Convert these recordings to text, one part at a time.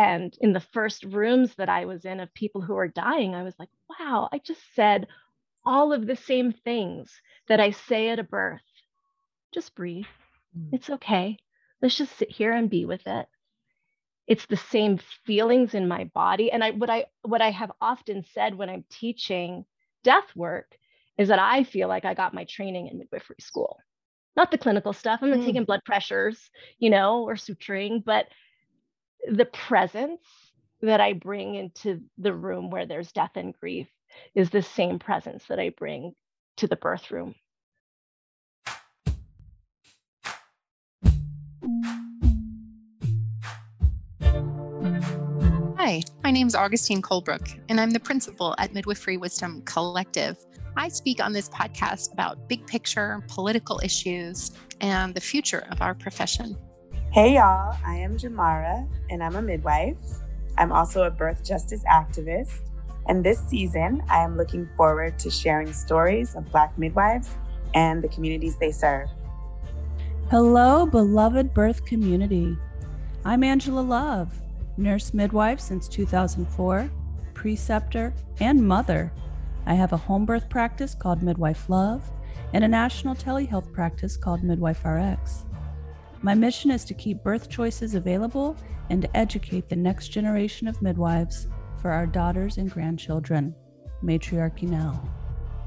And in the first rooms that I was in of people who were dying, I was like, wow, I just said all of the same things that I say at a birth. Just breathe. Mm. It's okay. Let's just sit here and be with it. It's the same feelings in my body. And I what I what I have often said when I'm teaching death work is that I feel like I got my training in midwifery school. Not the clinical stuff. I'm not mm. taking blood pressures, you know, or suturing, but the presence that I bring into the room where there's death and grief is the same presence that I bring to the birth room. Hi, my name is Augustine Colebrook, and I'm the principal at Midwifery Wisdom Collective. I speak on this podcast about big picture political issues and the future of our profession. Hey, y'all, I am Jamara, and I'm a midwife. I'm also a birth justice activist. And this season, I am looking forward to sharing stories of Black midwives and the communities they serve. Hello, beloved birth community. I'm Angela Love, nurse midwife since 2004, preceptor, and mother. I have a home birth practice called Midwife Love and a national telehealth practice called Midwife RX. My mission is to keep birth choices available and to educate the next generation of midwives for our daughters and grandchildren. Matriarchy now.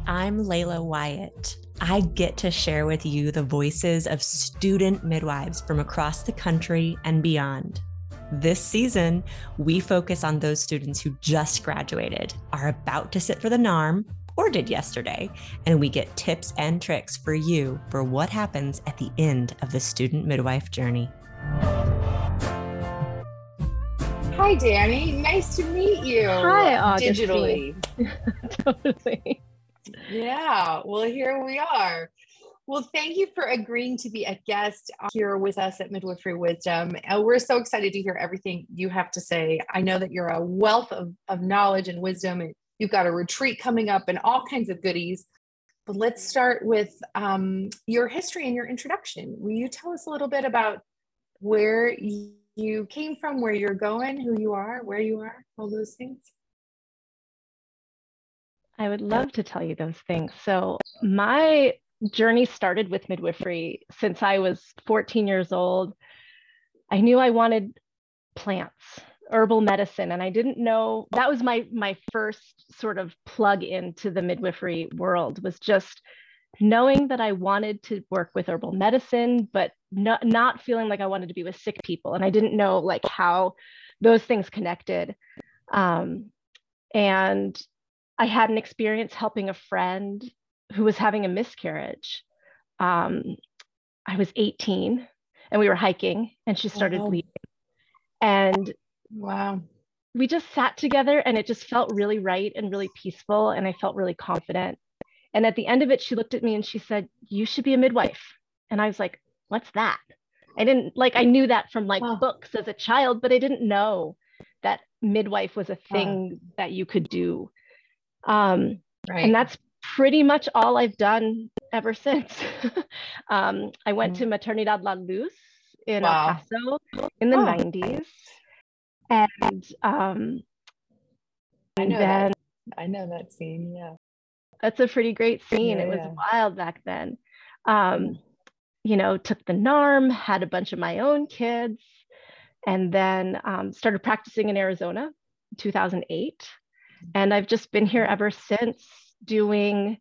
I'm Layla Wyatt. I get to share with you the voices of student midwives from across the country and beyond. This season, we focus on those students who just graduated, are about to sit for the NARM, or did yesterday, and we get tips and tricks for you for what happens at the end of the student midwife journey. Hi, Dani. Nice to meet you. Hi, Augustine. digitally. totally. Yeah. Well, here we are. Well, thank you for agreeing to be a guest here with us at Midwifery Wisdom. Uh, we're so excited to hear everything you have to say. I know that you're a wealth of, of knowledge and wisdom, and You've got a retreat coming up and all kinds of goodies. But let's start with um, your history and your introduction. Will you tell us a little bit about where you came from, where you're going, who you are, where you are, all those things? I would love to tell you those things. So, my journey started with midwifery since I was 14 years old. I knew I wanted plants herbal medicine and i didn't know that was my my first sort of plug into the midwifery world was just knowing that i wanted to work with herbal medicine but not, not feeling like i wanted to be with sick people and i didn't know like how those things connected. Um, and i had an experience helping a friend who was having a miscarriage. Um, i was 18 and we were hiking and she started oh. bleeding. And Wow. We just sat together and it just felt really right and really peaceful. And I felt really confident. And at the end of it, she looked at me and she said, You should be a midwife. And I was like, What's that? I didn't like, I knew that from like wow. books as a child, but I didn't know that midwife was a thing wow. that you could do. Um, right. And that's pretty much all I've done ever since. um, I went mm. to Maternidad La Luz in wow. El Paso in the oh. 90s and um, I know then that. I know that scene. Yeah, that's a pretty great scene. Yeah, it was yeah. wild back then. Um, you know, took the NARM, had a bunch of my own kids, and then um, started practicing in Arizona, 2008, and I've just been here ever since, doing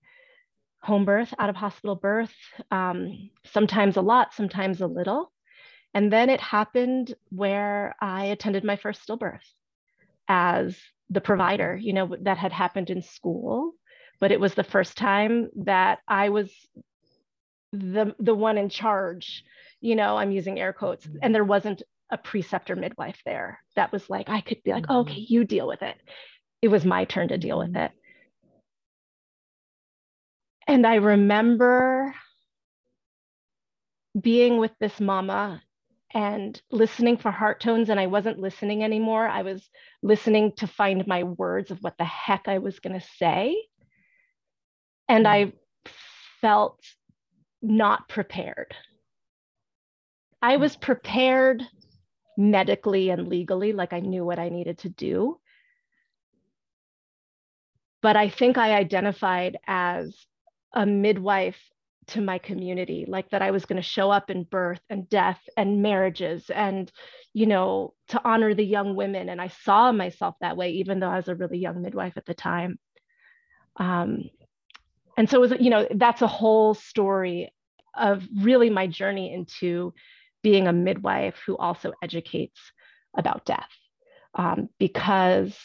home birth, out of hospital birth, um, sometimes a lot, sometimes a little. And then it happened where I attended my first stillbirth as the provider, you know, that had happened in school, but it was the first time that I was the the one in charge, you know, I'm using air quotes, mm-hmm. and there wasn't a preceptor midwife there that was like, I could be like, oh, okay, you deal with it. It was my turn to deal with it. And I remember being with this mama and listening for heart tones and I wasn't listening anymore. I was listening to find my words of what the heck I was going to say. And I felt not prepared. I was prepared medically and legally, like I knew what I needed to do. But I think I identified as a midwife to my community like that i was going to show up in birth and death and marriages and you know to honor the young women. And i saw myself that way even though i was a really young midwife at the time. Um, and so it was you know that's a whole story of really my journey into being a midwife who also educates about death. Um, because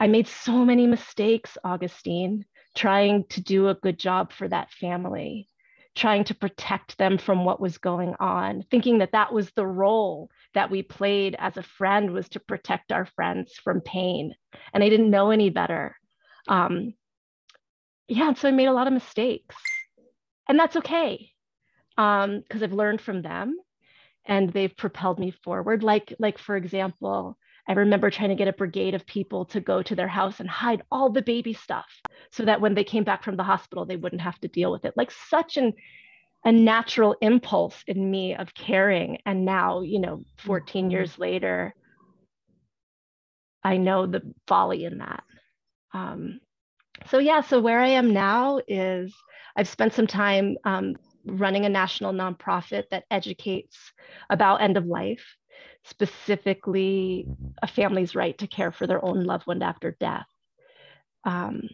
i made so many mistakes augustine trying to do a good job for that family, trying to protect them from what was going on, thinking that that was the role that we played as a friend was to protect our friends from pain. And I didn't know any better. Um, yeah, so I made a lot of mistakes. And that's okay because um, I've learned from them and they've propelled me forward. Like, like for example, I remember trying to get a brigade of people to go to their house and hide all the baby stuff so that when they came back from the hospital, they wouldn't have to deal with it. Like such an a natural impulse in me of caring. And now, you know, 14 mm-hmm. years later, I know the folly in that. Um, so yeah, so where I am now is I've spent some time um, running a national nonprofit that educates about end of life specifically a family's right to care for their own loved one after death. Um,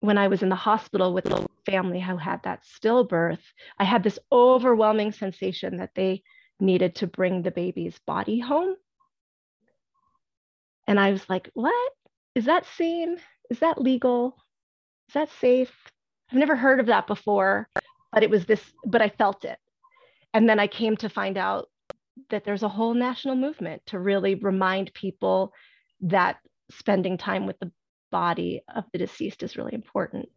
when I was in the hospital with a family who had that stillbirth, I had this overwhelming sensation that they needed to bring the baby's body home. And I was like, what? Is that sane? Is that legal? Is that safe? I've never heard of that before, but it was this, but I felt it. And then I came to find out that there's a whole national movement to really remind people that spending time with the body of the deceased is really important.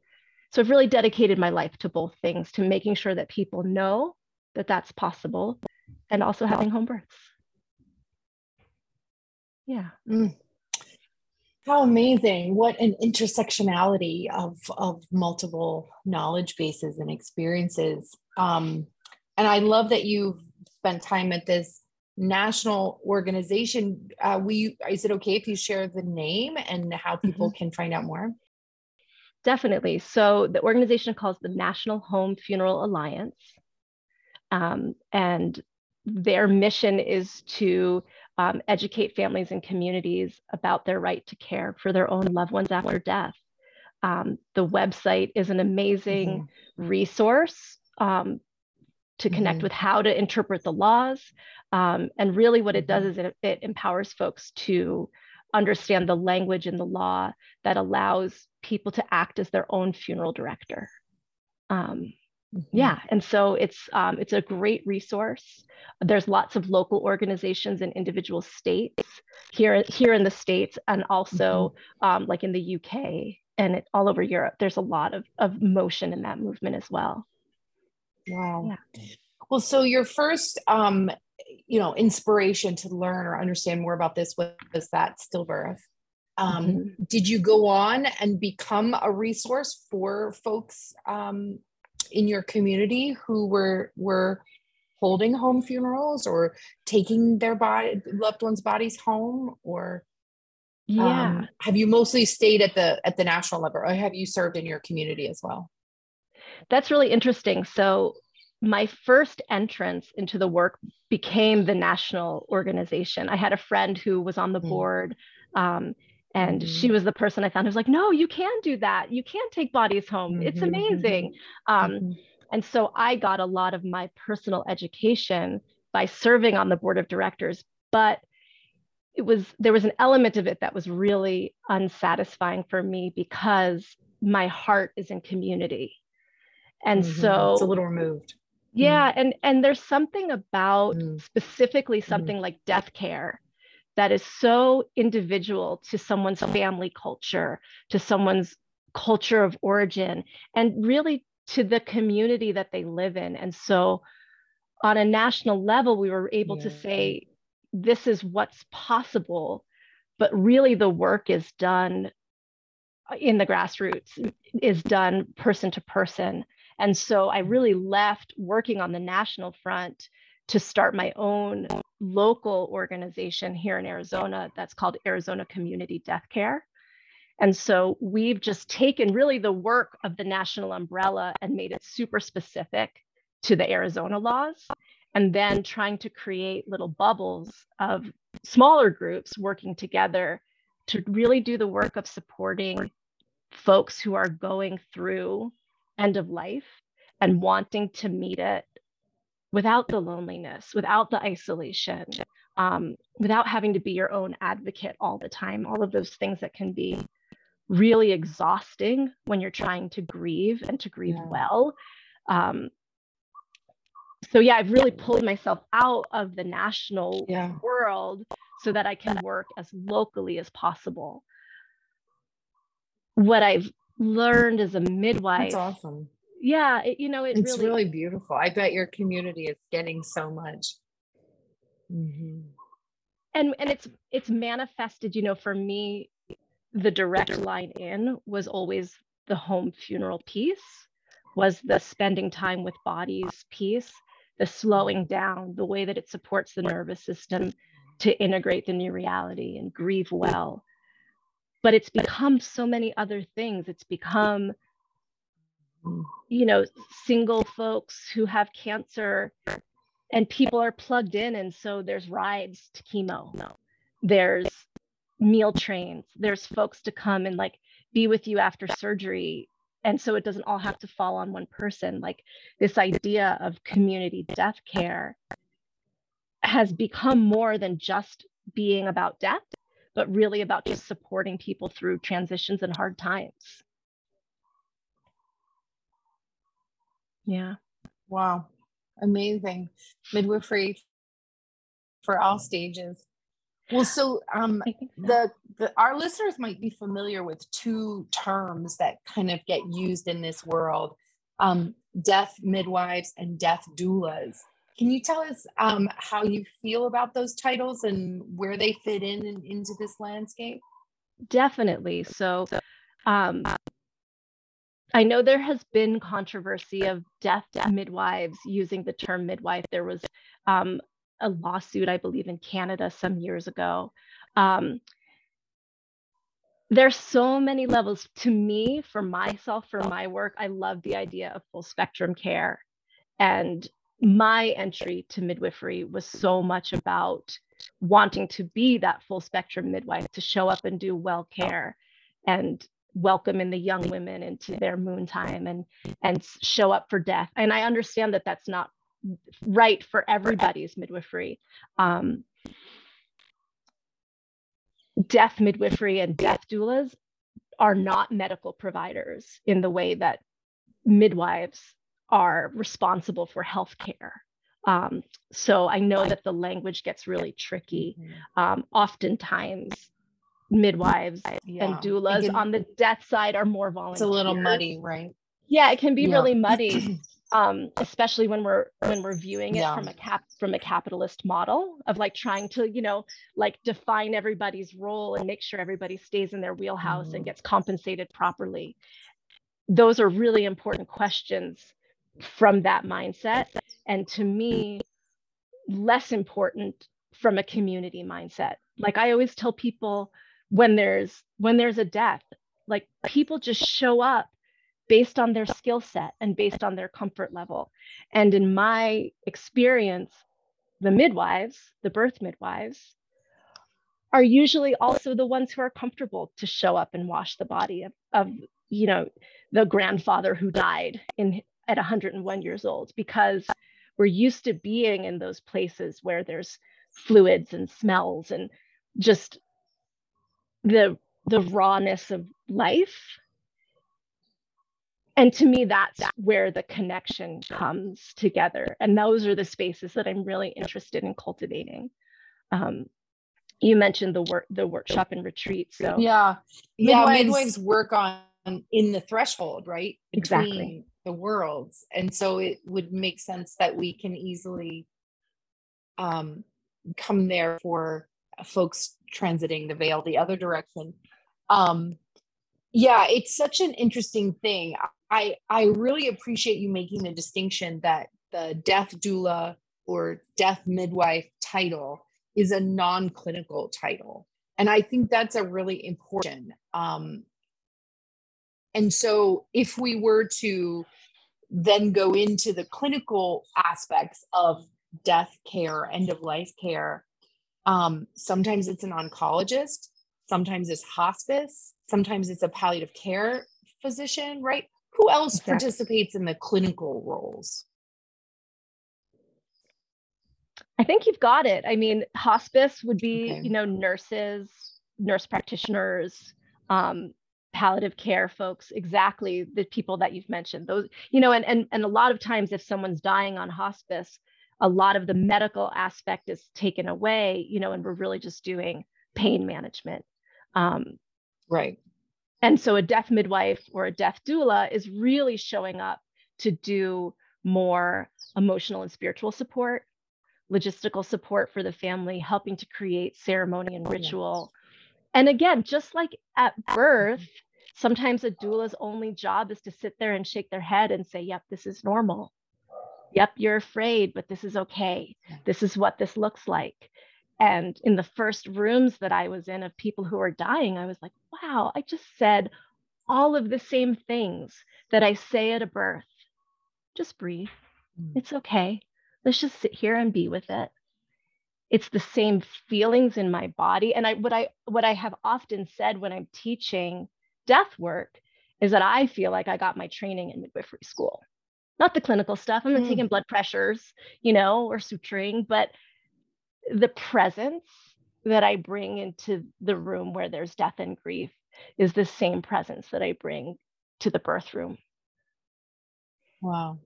So I've really dedicated my life to both things, to making sure that people know that that's possible and also having home births. Yeah. Mm. How amazing. What an intersectionality of, of multiple knowledge bases and experiences. Um, and I love that you've spent time at this national organization. Uh, we is it okay if you share the name and how people mm-hmm. can find out more? Definitely. So the organization calls the National Home Funeral Alliance, um, and their mission is to um, educate families and communities about their right to care for their own loved ones after death. Um, the website is an amazing mm-hmm. resource um, to connect mm-hmm. with how to interpret the laws. Um, and really, what it does mm-hmm. is it, it, empowers folks to understand the language in the law that allows people to act as their own funeral director. Um, mm-hmm. Yeah, and so it's um, it's a great resource. There's lots of local organizations in individual states here here in the states, and also mm-hmm. um, like in the UK and it, all over Europe. There's a lot of of motion in that movement as well. Wow. Yeah. Well, so your first, um, you know, inspiration to learn or understand more about this was, was that stillbirth. Um, mm-hmm. Did you go on and become a resource for folks um, in your community who were were holding home funerals or taking their body loved ones' bodies home, or yeah, um, have you mostly stayed at the at the national level, or have you served in your community as well? That's really interesting. So my first entrance into the work became the national organization. I had a friend who was on the mm. board. Um, and mm-hmm. she was the person I found who's like, no, you can do that. You can take bodies home. Mm-hmm. It's amazing. Um, mm-hmm. And so I got a lot of my personal education by serving on the board of directors. But it was there was an element of it that was really unsatisfying for me because my heart is in community and mm-hmm. so it's a little removed yeah mm. and and there's something about mm. specifically mm-hmm. something mm. like death care that is so individual to someone's family culture to someone's culture of origin and really to the community that they live in and so on a national level we were able yeah. to say this is what's possible but really the work is done in the grassroots is done person to person and so I really left working on the national front to start my own local organization here in Arizona that's called Arizona Community Death Care. And so we've just taken really the work of the national umbrella and made it super specific to the Arizona laws, and then trying to create little bubbles of smaller groups working together to really do the work of supporting folks who are going through end of life and wanting to meet it without the loneliness, without the isolation, um, without having to be your own advocate all the time, all of those things that can be really exhausting when you're trying to grieve and to grieve yeah. well. Um, so yeah, I've really pulled myself out of the national yeah. world so that I can work as locally as possible. What I've learned as a midwife. That's awesome. Yeah, it, you know, it it's really, really beautiful. I bet your community is getting so much. Mm-hmm. And and it's it's manifested. You know, for me, the direct line in was always the home funeral piece, was the spending time with bodies piece, the slowing down, the way that it supports the nervous system to integrate the new reality and grieve well. But it's become so many other things. It's become, you know, single folks who have cancer and people are plugged in. And so there's rides to chemo. There's meal trains. There's folks to come and like be with you after surgery. And so it doesn't all have to fall on one person. Like this idea of community death care has become more than just being about death, but really about just supporting people through transitions and hard times. Yeah. Wow. Amazing. Midwifery for all stages. Well, so um, so. the the our listeners might be familiar with two terms that kind of get used in this world: um, death midwives and death doulas. Can you tell us um, how you feel about those titles and where they fit in, in into this landscape? Definitely. So, um, I know there has been controversy of death midwives using the term midwife. There was um, a lawsuit, I believe, in Canada some years ago. Um, there's so many levels to me for myself for my work i love the idea of full spectrum care and my entry to midwifery was so much about wanting to be that full spectrum midwife to show up and do well care and welcome in the young women into their moon time and and show up for death. And i understand that that's not right for everybody's midwifery um, death midwifery and death doulas are not medical providers in the way that midwives are responsible for healthcare. Um, so I know that the language gets really tricky. Mm-hmm. Um, oftentimes, midwives yeah. and doulas can, on the death side are more volunteers. It's a little muddy, right? Yeah, it can be yeah. really muddy, um, especially when we're when we're viewing it yeah. from a cap from a capitalist model of like trying to you know like define everybody's role and make sure everybody stays in their wheelhouse mm. and gets compensated properly. Those are really important questions from that mindset. And to me, less important from a community mindset. Like I always tell people when there's when there's a death, like people just show up based on their skill set and based on their comfort level. And in my experience, the midwives, the birth midwives, are usually also the ones who are comfortable to show up and wash the body of, of you know the grandfather who died in at 101 years old because we're used to being in those places where there's fluids and smells and just the the rawness of life. And to me that's where the connection comes together. And those are the spaces that i'm really interested in cultivating. Um, you mentioned the work the workshop and retreat so yeah. Yeah midwives work on in the threshold right? Between exactly the worlds. And so it would make sense that we can easily um, come there for folks transiting the veil the other direction. Um, yeah it's such an interesting thing. I i really appreciate you making the distinction that the death doula or death midwife title is a non-clinical title. And i think that's a really important um, and so if we were to then go into the clinical aspects of death care end of life care um, sometimes it's an oncologist sometimes it's hospice sometimes it's a palliative care physician right who else exactly. participates in the clinical roles I think you've got it. I mean, hospice would be, okay. you know, nurses, nurse practitioners, um, palliative care folks, exactly the people that you've mentioned. Those, you know, and and and a lot of times if someone's dying on hospice, a lot of the medical aspect is taken away, you know, and we're really just doing pain management. Um, right. And so a death midwife or a death doula is really showing up to do more emotional and spiritual support logistical support for the family, helping to create ceremony and ritual. And again, just like at birth, sometimes a doula's only job is to sit there and shake their head and say, Yep, this is normal. Yep, you're afraid, but this is okay. This is what this looks like. And in the first rooms that I was in of people who are dying, I was like, wow, I just said all of the same things that I say at a birth. Just breathe. Mm. It's okay let's just sit here and be with it it's the same feelings in my body. And i what i what i have often said when i'm teaching death work is that i feel like i got my training in midwifery school. Not the clinical stuff. I'm not mm. taking blood pressures you know or suturing but the presence that i bring into the room where there's death and grief is the same presence that i bring to the birth room. Wow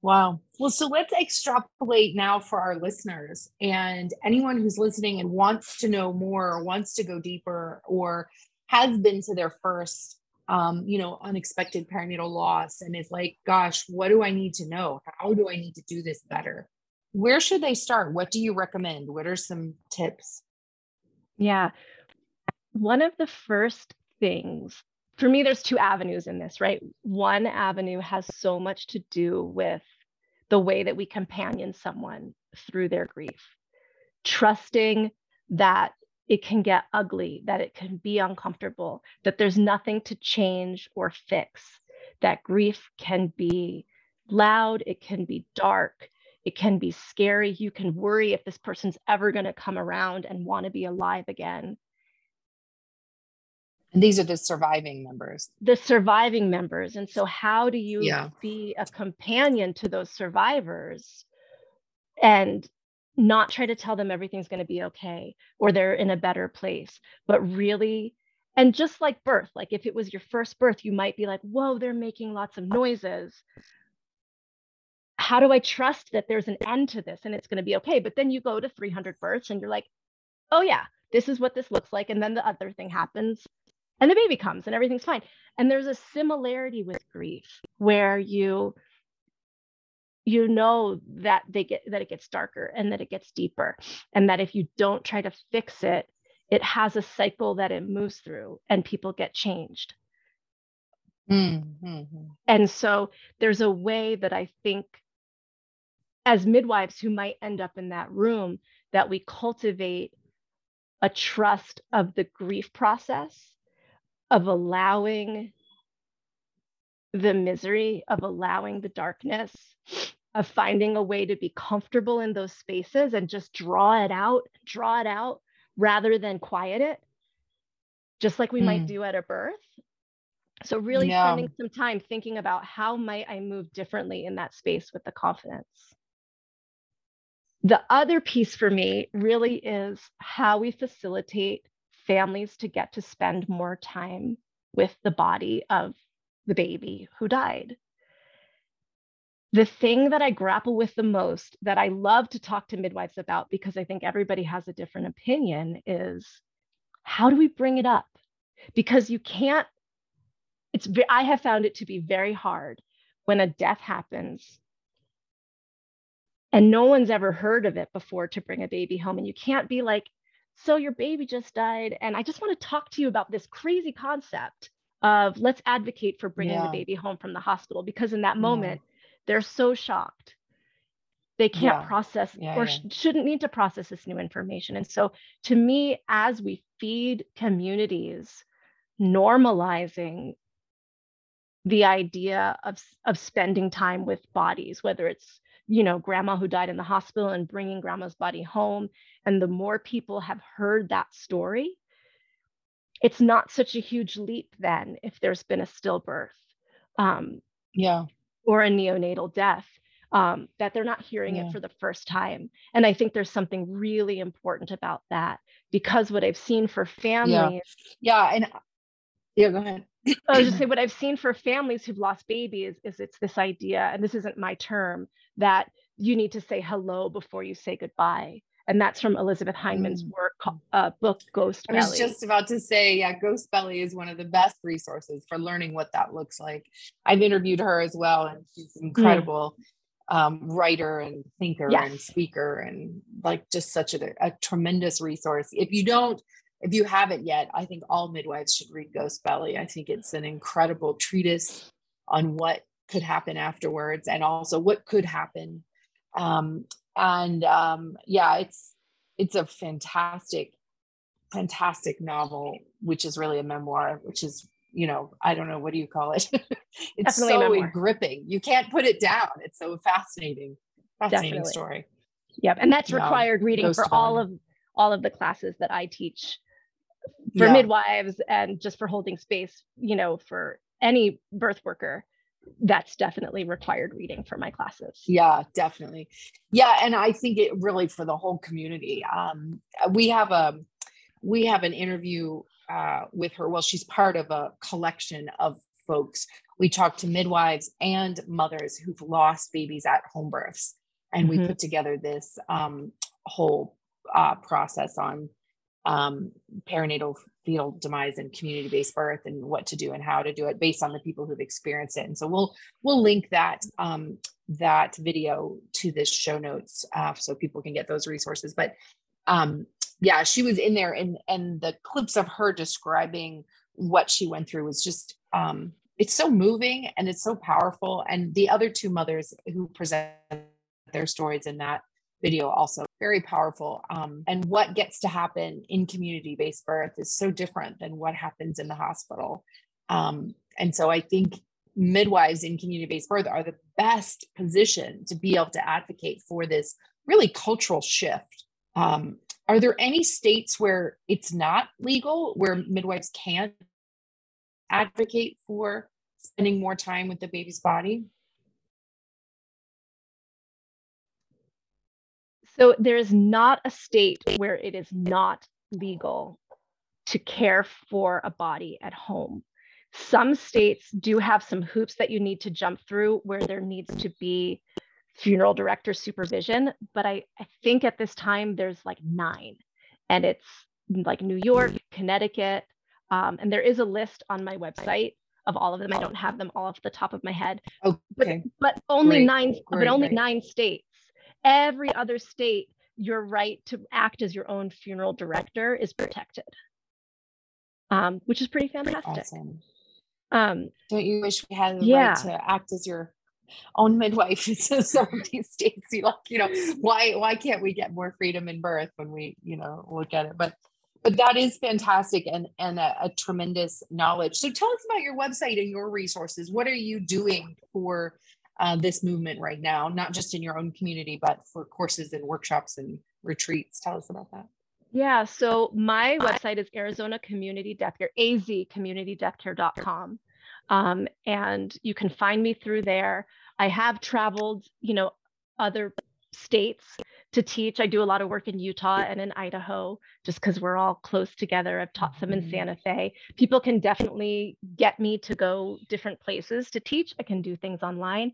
Wow. Well, so let's extrapolate now for our listeners and anyone who's listening and wants to know more or wants to go deeper or has been to their first um, you know, unexpected perinatal loss and is like, gosh, what do I need to know? How do I need to do this better? Where should they start? What do you recommend? What are some tips? Yeah. One of the first things for me, there's two avenues in this, right? One avenue has so much to do with the way that we companion someone through their grief, trusting that it can get ugly, that it can be uncomfortable, that there's nothing to change or fix, that grief can be loud, it can be dark, it can be scary. You can worry if this person's ever going to come around and want to be alive again. And these are the surviving members. The surviving members. And so, how do you yeah. be a companion to those survivors and not try to tell them everything's going to be okay or they're in a better place, but really, and just like birth, like if it was your first birth, you might be like, whoa, they're making lots of noises. How do I trust that there's an end to this and it's going to be okay? But then you go to 300 births and you're like, oh, yeah, this is what this looks like. And then the other thing happens and the baby comes and everything's fine and there's a similarity with grief where you you know that they get that it gets darker and that it gets deeper and that if you don't try to fix it it has a cycle that it moves through and people get changed mm-hmm. and so there's a way that i think as midwives who might end up in that room that we cultivate a trust of the grief process of allowing the misery, of allowing the darkness, of finding a way to be comfortable in those spaces and just draw it out, draw it out rather than quiet it, just like we mm. might hmm. do at a birth. So really yeah. spending some time thinking about how might I move differently in that space with the confidence. The other piece for me really is how we facilitate families to get to spend more time with the body of the baby who died. The thing that I grapple with the most, that I love to talk to midwives about because I think everybody has a different opinion, is how do we bring it up? Because you can't, it's, I have found it to be very hard when a death happens and no one's ever heard of it before to bring a baby home. And you can't be like, so your baby just died and i just want to talk to you about this crazy concept of let's advocate for bringing yeah. the baby home from the hospital because in that moment they're so shocked they can't yeah. process yeah, or yeah. shouldn't need to process this new information and so to me as we feed communities normalizing the idea of, of spending time with bodies whether it's you know grandma who died in the hospital and bringing grandma's body home and the more people have heard that story it's not such a huge leap then if there's been a stillbirth um, yeah or a neonatal death um, that they're not hearing yeah. it for the first time. And I think there's something really important about that because what I've seen for families. Yeah. yeah and yeah, go ahead. I was just say what I've seen for families who've lost babies is it's this idea, and this isn't my term, that you need to say hello before you say goodbye and that's from Elizabeth Heineman's mm. work uh, book Ghost Belly. I was just about to say, yeah, Ghost Belly is one of the best resources for learning what that looks like. I've interviewed her as well, and she's mm. incredible. Mm um, writer and thinker yes. and speaker and like just such a, a tremendous resource. If you don't, if you haven't yet, I think all midwives should read Ghost Belly. I think it's an incredible treatise on what could happen afterwards and also what could happen. Um, and um, yeah, it's it's a fantastic, fantastic novel, which is really a memoir, which is you know, I don't know, what do you call it? it's Definitely so gripping. You can't put it down. It's so fascinating, fascinating Definitely. story. Yep. And that's required reading for all of all of the classes that I teach for yeah. midwives and just for holding space, you know, for any birth worker that's definitely required reading for my classes. Yeah, definitely. Yeah, and I think it really for the whole community. Um, we have a we have an interview uh, with her. Well, she's part of a collection of folks. We talked to midwives and mothers who've lost babies at home births, and mm-hmm. we put together this um, whole uh, process on um, perinatal fetal demise and community-based birth and what to do and how to do it based on the people who've experienced it. And so we'll we'll link that um, that video to this show notes uh, so people can get those resources. But um, yeah, she was in there and and the clips of her describing what she went through was just um it's so moving and it's so powerful. And the other two mothers who present their stories in that video also very powerful. Um, and what gets to happen in community-based birth is so different than what happens in the hospital. Um, and so I think midwives in community-based birth are the best position to be able to advocate for this really cultural shift um, are there any states where it's not legal, where midwives can't advocate for spending more time with the baby's body? So there is not a state where it is not legal to care for a body at home. Some states do have some hoops that you need to jump through where there needs to be funeral director supervision, but I, I think at this time there's like nine, and it's like New York, Connecticut, um, and there is a list on my website of all of them. I don't have them all off the top of my head, okay. but, but only great. nine, great, but only great. nine states. Every other state, your right to act as your own funeral director is protected, um, which is pretty fantastic. Awesome. Um, Don't you wish we had the yeah. right to act as your own midwife in some of these states. You like, you know, why why can't we get more freedom in birth when we, you know, look at it? But but that is fantastic and and a, a tremendous knowledge. So tell us about your website and your resources. What are you doing for uh, this movement right now, not just in your own community, but for courses and workshops and retreats? Tell us about that. Yeah, so my website is Arizona Community Death Care, azcommunitydeathcare.com. Um, and you can find me through there. I have traveled, you know, other states to teach. I do a lot of work in Utah and in Idaho just because we're all close together. I've taught some in mm-hmm. Santa Fe. People can definitely get me to go different places to teach. I can do things online.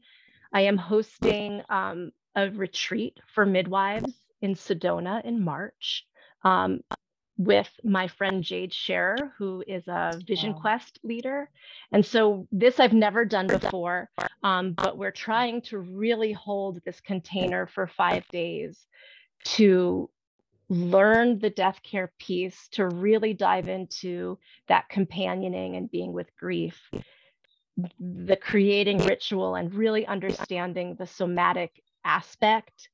I am hosting um, a retreat for midwives in Sedona in March. Um, with my friend Jade Scherer, who is a Vision wow. Quest leader. And so this I've never done before, um, but we're trying to really hold this container for five days to learn the death care piece, to really dive into that companioning and being with grief, the creating ritual and really understanding the somatic aspect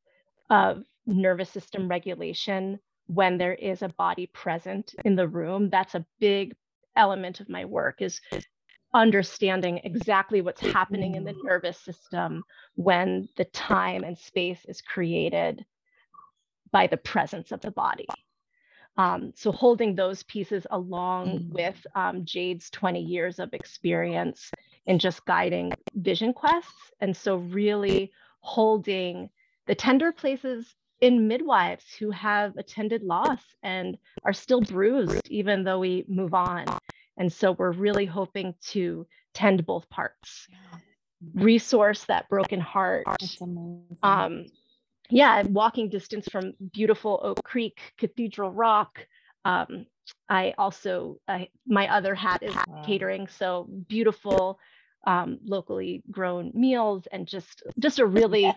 of nervous system regulation when there is a body present in the room. That's a big element of my work is understanding exactly what's happening in the nervous system when the time and space is created by the presence of the body. Um, so holding those pieces along mm. with um, Jade's 20 years of experience in just guiding vision quests. And so really holding the tender places in midwives who have attended loss and are still bruised even though we move on. And so we're really hoping to tend both parts, resource that broken heart. Um, yeah, walking distance from beautiful Oak Creek, Cathedral Rock. Um, I also, I, my other hat is wow. catering. So beautiful, um, locally grown meals and just, just a really.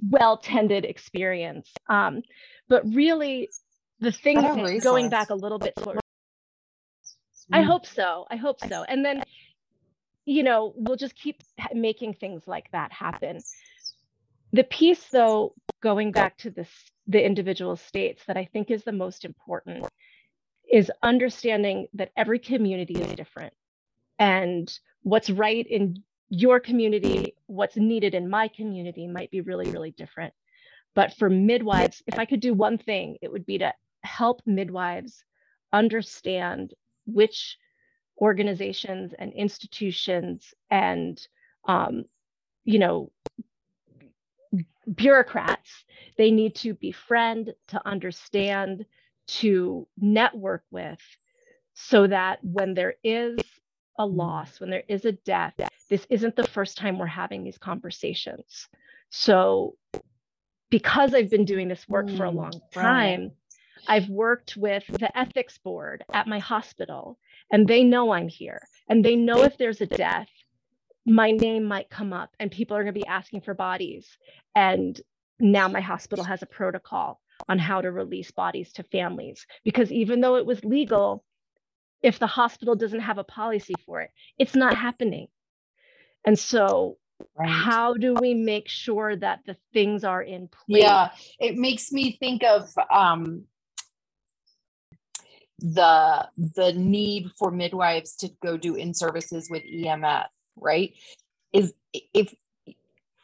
Well tended experience. Um, but really, the thing going back a little bit I mm. hope so. I hope so. And then, you know, we'll just keep making things like that happen. The piece, though, going back to this, the individual states that I think is the most important is understanding that every community is different and what's right in your community, what's needed in my community might be really, really different. But for midwives, if I could do one thing, it would be to help midwives understand which organizations and institutions and um, you know bureaucrats they need to befriend to understand to network with so that when there is a mm. loss when there is a death this isn't the first time we're having these conversations so because i've been doing this work for a mm, long time I've worked with the ethics board at my hospital, and they know I'm here. And they know if there's a death, my name might come up and people are going to be asking for bodies. And now my hospital has a protocol on how to release bodies to families because even though it was legal, if the hospital doesn't have a policy for it, it's not happening. And so Right. How do we make sure that the things are in place? Yeah, it makes me think of um, the the need for midwives to go do in services with EMS, right? Is if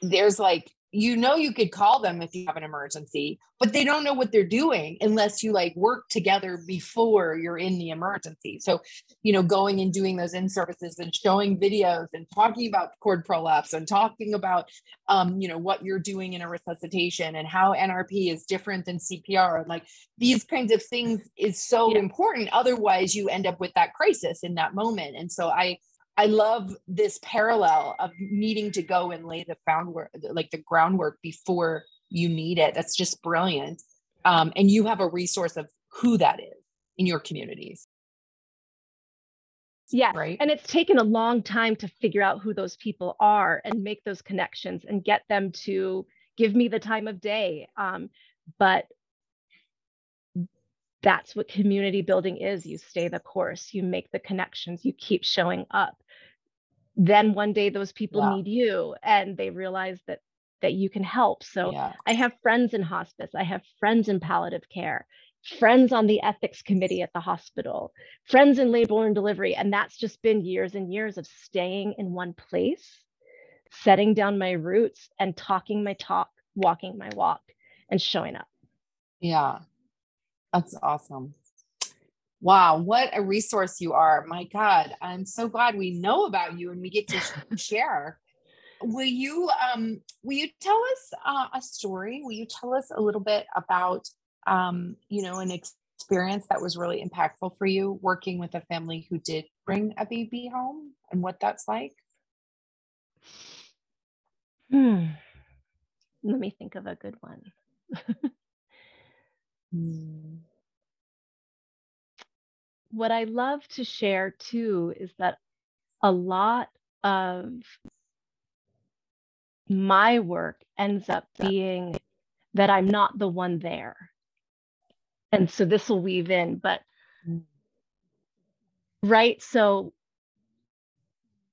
there's like you know you could call them if you have an emergency but they don't know what they're doing unless you like work together before you're in the emergency. So you know going and doing those in services and showing videos and talking about cord prolapse and talking about um, you know what you're doing in a resuscitation and how nrp is different than cpr like these kinds of things is so yeah. important. Otherwise you end up with that crisis in that moment. And so i I love this parallel of needing to go and lay the groundwork, like the groundwork before you need it. That's just brilliant. Um, and you have a resource of who that is in your communities. Yeah. Right. And it's taken a long time to figure out who those people are and make those connections and get them to give me the time of day. Um, but that's what community building is. You stay the course, you make the connections, you keep showing up then one day those people yeah. need you and they realize that that you can help. So yeah. i have friends in hospice. I have friends in palliative care friends on the ethics committee at the hospital friends in labor and delivery. And that's just been years and years of staying in one place setting down my roots and talking my talk walking my walk and showing up. Yeah. That's awesome Wow, what a resource you are. My God, I'm so glad we know about you and we get to share. Will you um will you tell us uh, a story? Will you tell us a little bit about um you know an experience that was really impactful for you working with a family who did bring a baby home and what that's like? Hmm. Let me think of a good one. hmm what I love to share too is that a lot of my work ends up being that I'm not the one there. And so this will weave in, but mm. right. So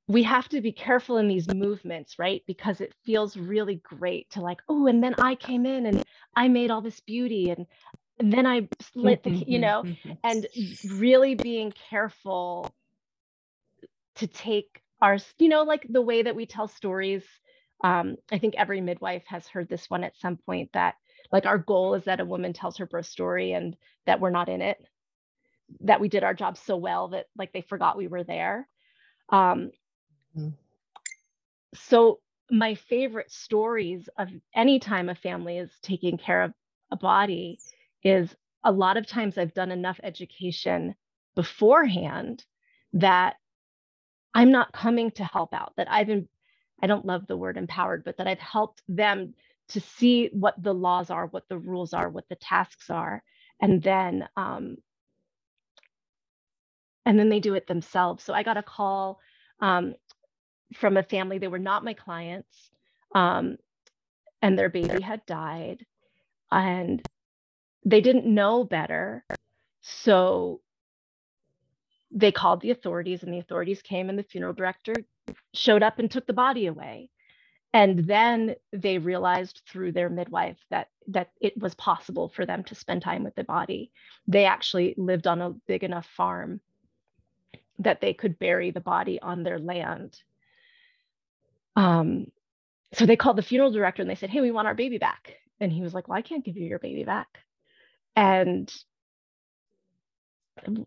we have to be careful in these movements, right? Because it feels really great to like, oh, and then I came in and I made all this beauty and, and then I lit the, you mm-hmm, know, mm-hmm. and really being careful to take our, you know, like the way that we tell stories. Um, I think every midwife has heard this one at some point that like our goal is that a woman tells her birth story and that we're not in it, that we did our job so well that like they forgot we were there. Um, mm-hmm. So my favorite stories of any time a family is taking care of a body is a lot of times I've done enough education beforehand that I'm not coming to help out, that I've been, I don't love the word empowered, but that I've helped them to see what the laws are, what the rules are, what the tasks are, and then um, and then they do it themselves. So I got a call um, from a family. They were not my clients, um, and their baby had died, and they didn't know better. So they called the authorities, and the authorities came, and the funeral director showed up and took the body away. And then they realized through their midwife that that it was possible for them to spend time with the body. They actually lived on a big enough farm that they could bury the body on their land. Um, so they called the funeral director and they said, Hey, we want our baby back. And he was like, Well, I can't give you your baby back. And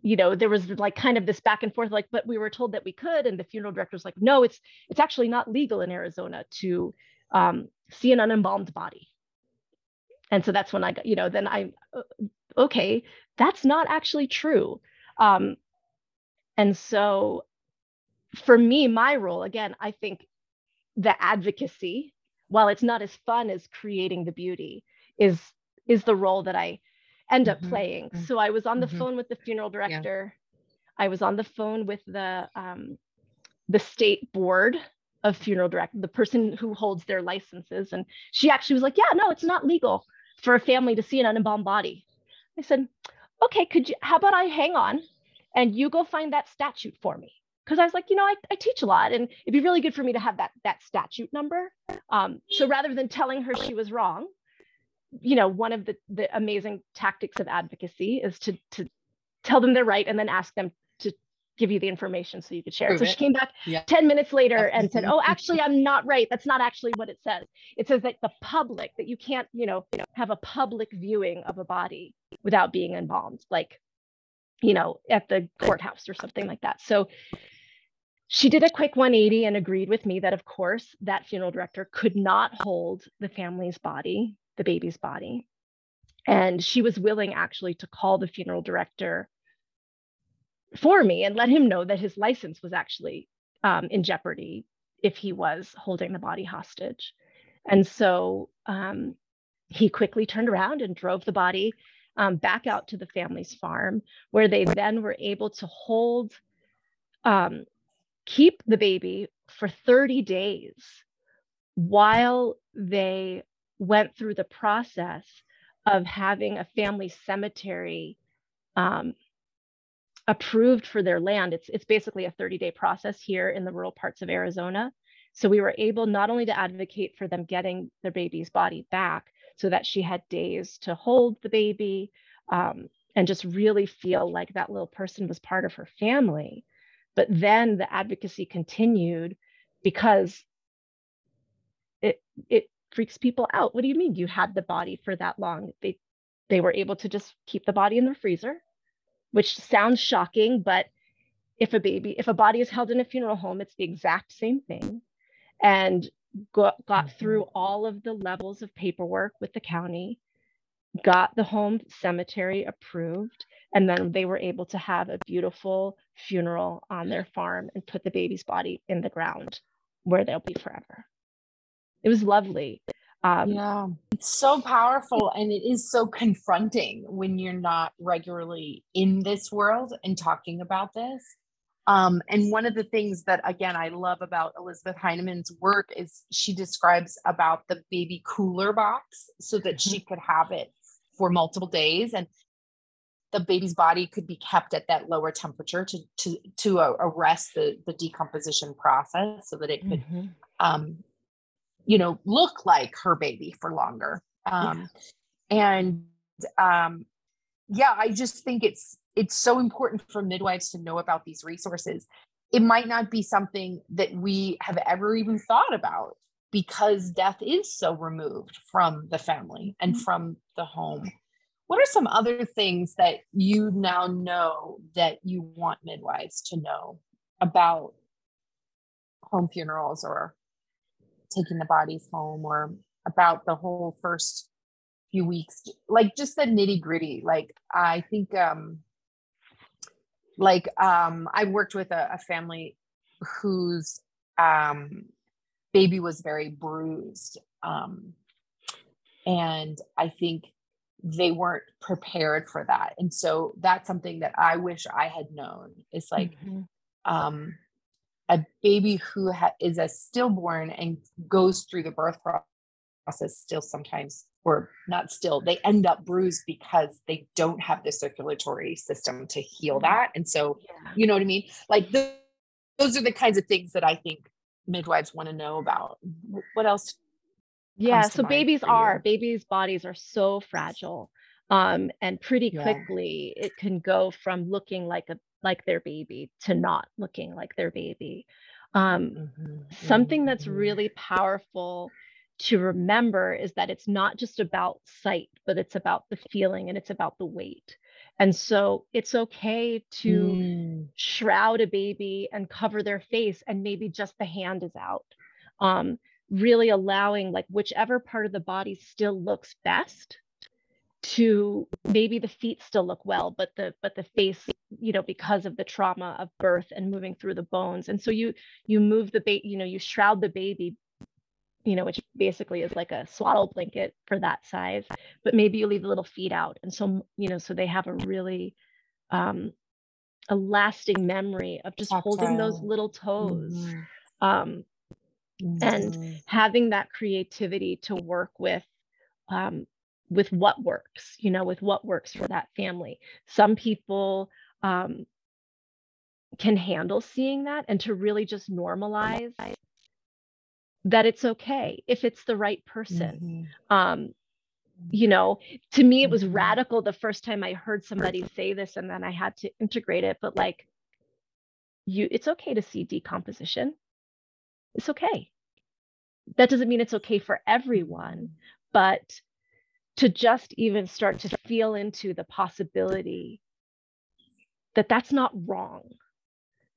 you know there was like kind of this back and forth like but we were told that we could and the funeral director was like no it's it's actually not legal in arizona to um, see an unembalmed body. And so that's when i got you know then i uh, okay that's not actually true. Um, and so for me, my role, again, I think the advocacy, while it's not as fun as creating the beauty, is is the role that I end up mm-hmm. playing. Mm-hmm. So I was on the mm-hmm. phone with the funeral director. Yeah. I was on the phone with the um, the state board of funeral director, the person who holds their licenses, and she actually was like, "Yeah, no, it's not legal for a family to see an unembalmed body." I said, "Okay, could you? How about I hang on and you go find that statute for me because I was like, you know, I, I teach a lot and it'd be really good for me to have that that statute number. Um, so rather than telling her she was wrong, you know, one of the the amazing tactics of advocacy is to to tell them they're right and then ask them to give you the information so you could share. Prove so it. she came back yeah. 10 minutes later and said, "Oh, actually I'm not right. That's not actually what it says. It says that the public that you can't, you know, have a public viewing of a body without being embalmed. Like you know, at the courthouse or something like that. So she did a quick 180 and agreed with me that, of course, that funeral director could not hold the family's body, the baby's body. And she was willing actually to call the funeral director for me and let him know that his license was actually um, in jeopardy if he was holding the body hostage. And so um, he quickly turned around and drove the body um, back out to the family's farm, where they then were able to hold, um, keep the baby for 30 days while they went through the process of having a family cemetery um, approved for their land. It's, it's basically a 30 day process here in the rural parts of Arizona. So we were able not only to advocate for them getting their baby's body back, so that she had days to hold the baby um, and just really feel like that little person was part of her family. But then the advocacy continued because it it freaks people out. What do you mean you had the body for that long? They they were able to just keep the body in the freezer, which sounds shocking, but if a baby, if a body is held in a funeral home, it's the exact same thing. And got, got mm-hmm. through all of the levels of paperwork with the county, got the home cemetery approved, and then they were able to have a beautiful funeral on their farm and put the baby's body in the ground where they'll be forever. It was lovely. Um, yeah, it's so powerful and it is so confronting when you're not regularly in this world and talking about this. Um, and one of the things that, again, I love about Elizabeth Heineman's work is she describes about the baby cooler box so that she mm-hmm. could have it for multiple days. And the baby's body could be kept at that lower temperature to to to uh, arrest the the decomposition process so that it could mm-hmm. um you know look like her baby for longer um yeah. and um yeah i just think it's it's so important for midwives to know about these resources it might not be something that we have ever even thought about because death is so removed from the family and mm-hmm. from the home what are some other things that you now know that you want midwives to know about home funerals or taking the bodies home or about the whole first few weeks like just the nitty gritty like i think um like um i worked with a, a family whose um baby was very bruised um and i think they weren't prepared for that and so that's something that i wish i had known it's like mm-hmm. um, a baby who ha- is a stillborn and goes through the birth process still sometimes or not still they end up bruised because they don't have the circulatory system to heal mm-hmm. that and so yeah. you know what i mean like the, those are the kinds of things that i think midwives want to know about what else yeah so babies are babies bodies are so fragile um and pretty yeah. quickly it can go from looking like a like their baby to not looking like their baby um mm-hmm. something that's mm-hmm. really powerful to remember is that it's not just about sight but it's about the feeling and it's about the weight and so it's okay to mm. shroud a baby and cover their face and maybe just the hand is out um, really allowing like whichever part of the body still looks best to maybe the feet still look well but the but the face you know because of the trauma of birth and moving through the bones and so you you move the baby you know you shroud the baby you know which basically is like a swaddle blanket for that size but maybe you leave the little feet out and so you know so they have a really um a lasting memory of just holding those little toes mm-hmm. um mm-hmm. and having that creativity to work with um, with what works you know with what works for that family some people um, can handle seeing that and to really just normalize that it's okay if it's the right person mm-hmm. um, you know to me it was mm-hmm. radical the first time i heard somebody say this and then i had to integrate it but like you it's okay to see decomposition it's okay. That doesn't mean it's okay for everyone, but to just even start to feel into the possibility that that's not wrong,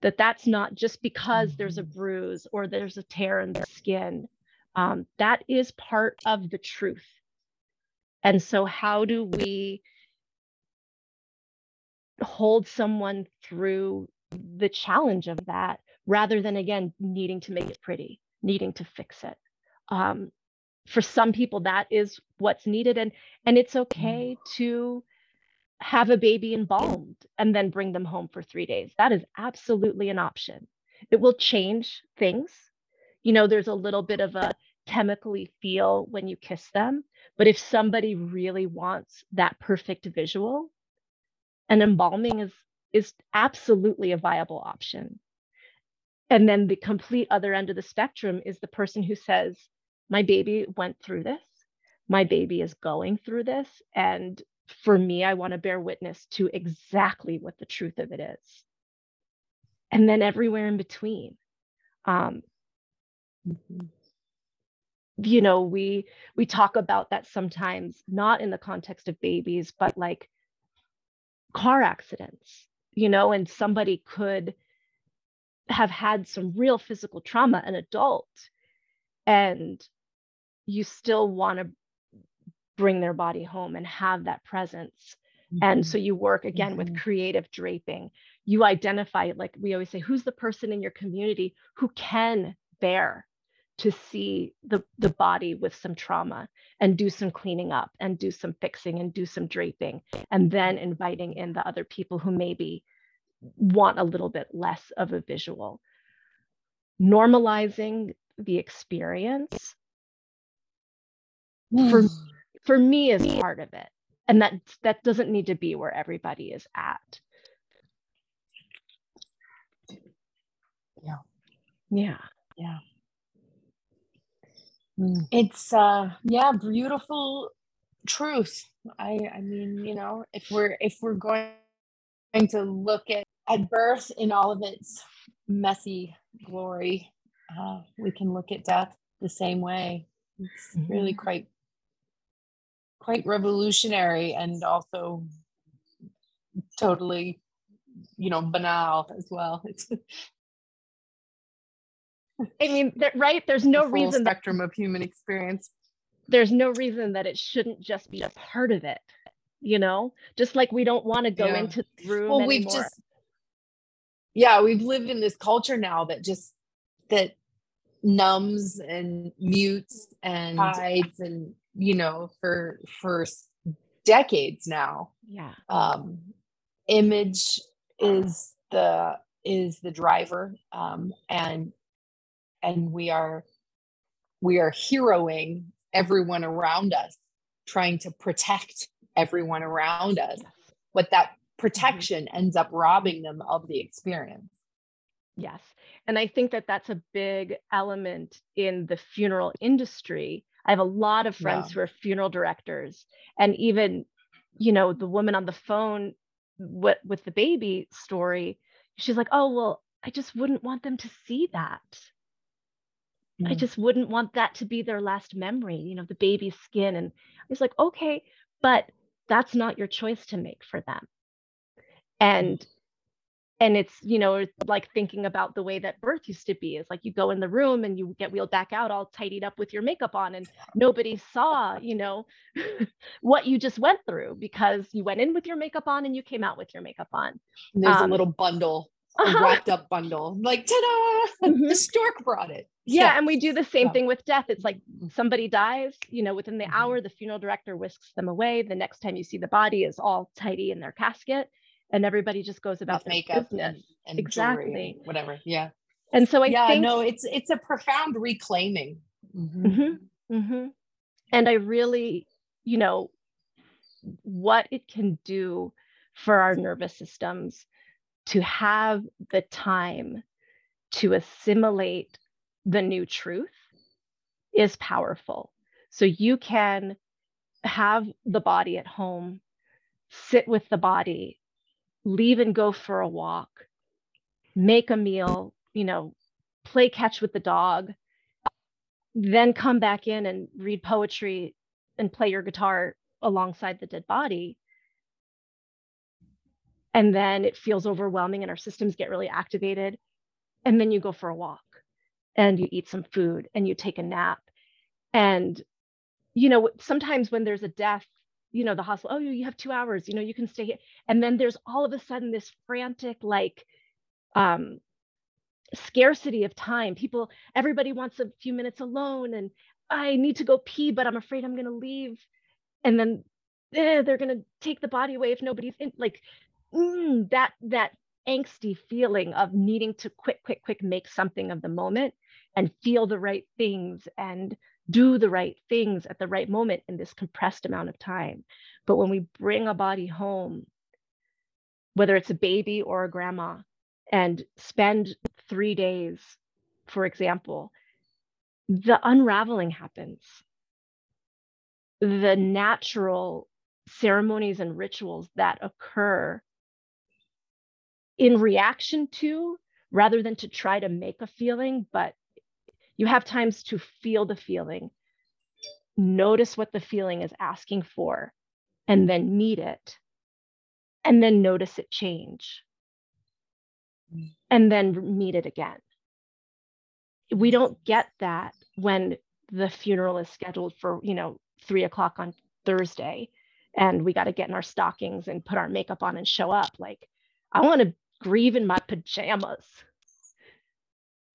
that that's not just because there's a mm-hmm. bruise or there's a tear in the skin. Um, that is part of the truth. And so, how do we hold someone through the challenge of that rather than again needing to make it pretty needing to fix it um, for some people that is what's needed. And and it's okay mm. to have a baby embalmed and then bring them home for three days. That is absolutely an option. It will change things. You know there's a little bit of a chemically feel when you kiss them but if somebody really wants that perfect visual an embalming is is absolutely a viable option. And then the complete other end of the spectrum is the person who says, My baby went through this. My baby is going through this. And for me, I want to bear witness to exactly what the truth of it is. And then everywhere in between. Um, mm-hmm. you know we we talk about that sometimes not in the context of babies but like car accidents you know and somebody could have had some real physical trauma, an adult, and you still want to bring their body home and have that presence. Mm-hmm. And so you work again mm-hmm. with creative draping. You identify, like we always say, who's the person in your community who can bear to see the, the body with some trauma and do some cleaning up and do some fixing and do some draping, and then inviting in the other people who maybe want a little bit less of a visual. Normalizing the experience for, for me is part of it. and that that doesn't need to be where everybody is at. Yeah. Yeah. Yeah. Mm. it's uh yeah beautiful truth i i mean you know if we're if we're going to look at at birth in all of its messy glory uh, we can look at death the same way. It's mm-hmm. really quite quite revolutionary and also totally you know banal as well. It's i mean right? There's no the reason spectrum that, of human experience. there's no reason that it shouldn't just be a part of it you know? Just like we don't want to go yeah. into the room well anymore. we've just yeah we've lived in this culture now that just that numbs and mutes and hides. and you know for for decades now. Yeah. Um image is the is the driver um and and we are we are heroing everyone around us trying to protect everyone around us. But that mm-hmm. protection ends up robbing them of the experience. Yes. And i think that that's a big element in the funeral industry I have a lot of friends who are funeral directors, and even, you know, the woman on the phone with with the baby story, she's like, "Oh well, I just wouldn't want them to see that. Mm. I just wouldn't want that to be their last memory, you know, the baby's skin." And I was like, "Okay, but that's not your choice to make for them." And and it's you know like thinking about the way that birth used to be is like you go in the room and you get wheeled back out all tidied up with your makeup on and nobody saw you know what you just went through because you went in with your makeup on and you came out with your makeup on and there's um, a little bundle uh-huh. wrapped up bundle like ta-da mm-hmm. the stork brought it yeah, yeah, and we do the same yeah. thing with death it's like somebody dies you know within the mm-hmm. hour the funeral director whisks them away the next time you see the body is all tidy in their casket and everybody just goes about With makeup business. And, and exactly and whatever yeah and so i yeah think, no it's it's a profound reclaiming mm-hmm. Mm-hmm, mm-hmm. and i really you know what it can do for our nervous systems to have the time to assimilate the new truth is powerful so you can have the body at home sit with the body leave and go for a walk, make a meal, you know, play catch with the dog, then come back in and read poetry and play your guitar alongside the dead body. And then it feels overwhelming and our systems get really activated. And then you go for a walk and you eat some food and you take a nap. And, you know, sometimes when there's a death, you know the hospital oh you have two hours you know you can stay here. And then there's all of a sudden this frantic like um scarcity of time. People everybody wants a few minutes alone and i need to go pee but i'm afraid i'm going to leave. And then eh, they're going to take the body away if nobody's in like mm, that that angsty feeling of needing to quick quick quick make something of the moment and feel the right things and do the right things at the right moment in this compressed amount of time. But when we bring a body home, whether it's a baby or a grandma, and spend three days, for example, the unraveling happens. The natural ceremonies and rituals that occur in reaction to, rather than to try to make a feeling, but you have times to feel the feeling, notice what the feeling is asking for, and then meet it, and then notice it change, and then meet it again. We don't get that when the funeral is scheduled for, you know, three o'clock on Thursday, and we got to get in our stockings and put our makeup on and show up. Like, I want to grieve in my pajamas.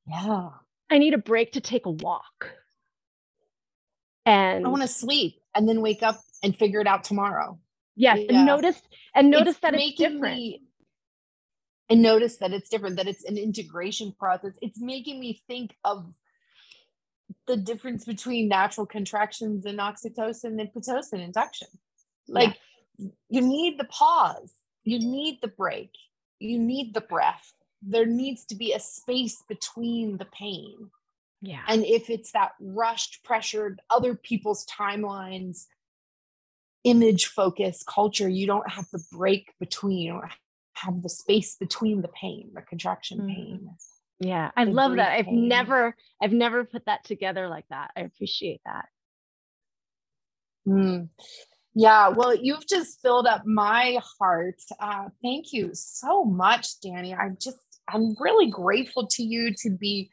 Yeah. I need a break to take a walk. And I want to sleep and then wake up and figure it out tomorrow. Yes, yeah. and notice and notice it's that it's different. Me, and notice that it's different, that it's an integration process. It's making me think of the difference between natural contractions and oxytocin and pitocin induction. Like you need the pause, you need the break, you need the breath. There needs to be a space between the pain. Yeah. And if it's that rushed, pressured, other people's timelines, image focused culture, you don't have the break between, don't have the space between the pain, the contraction mm-hmm. pain. Yeah, I love that. I've pain. never, I've never put that together like that. I appreciate that. Mm. Yeah, well, you've just filled up my heart. Uh, thank you so much, Dani. I'm just, I'm really grateful to you to be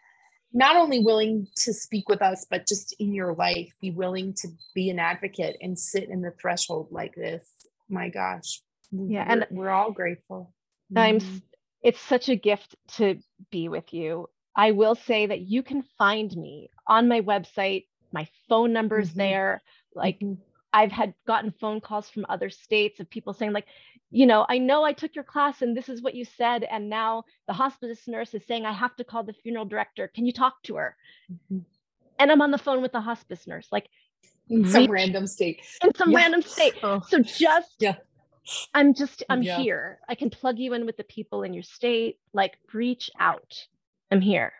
not only willing to speak with us, but just in your life, be willing to be an advocate and sit in the threshold like this. My gosh. Yeah. We're, and we're all grateful. I'm, mm-hmm. it's such a gift to be with you. I will say that you can find me on my website. My phone number's mm-hmm. there. Like, mm-hmm. I've had gotten phone calls from other states of people saying, like, you know, I know I took your class and this is what you said. And now the hospice nurse is saying I have to call the funeral director. Can you talk to her? Mm-hmm. And I'm on the phone with the hospice nurse, like in some reach, random state. In some yeah. random state. Oh. So just yeah. I'm just I'm yeah. here. I can plug you in with the people in your state. Like reach out. I'm here.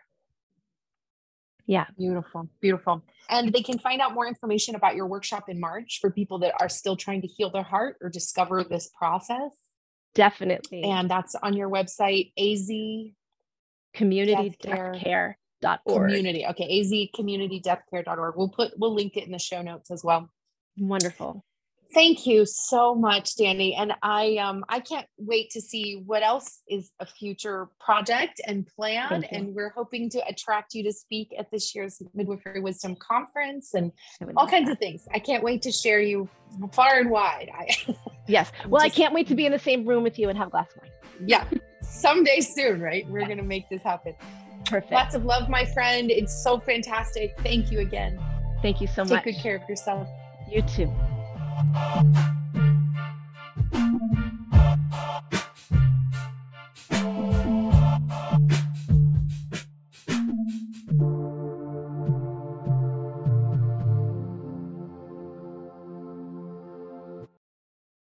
Yeah. Beautiful. Beautiful. And they can find out more information about your workshop in March for people that are still trying to heal their heart or discover this process. Definitely. And that's on your website, az community care. Community. Okay. Az community deathcare.org. We'll put, we'll link it in the show notes as well. Wonderful. Thank you so much, Dani. And I um I can't wait to see what else is a future project and plan. And we're hoping to attract you to speak at this year's Midwifery Wisdom Conference and all kinds that. of things. I can't wait to share you far and wide. I, yes. Well, just, I can't wait to be in the same room with you and have a glass of wine. Yeah. Someday soon, right? We're gonna make this happen. Perfect. Lots of love, my friend. It's so fantastic. Thank you again. Thank you so Take much. Take good care of yourself. You too. You.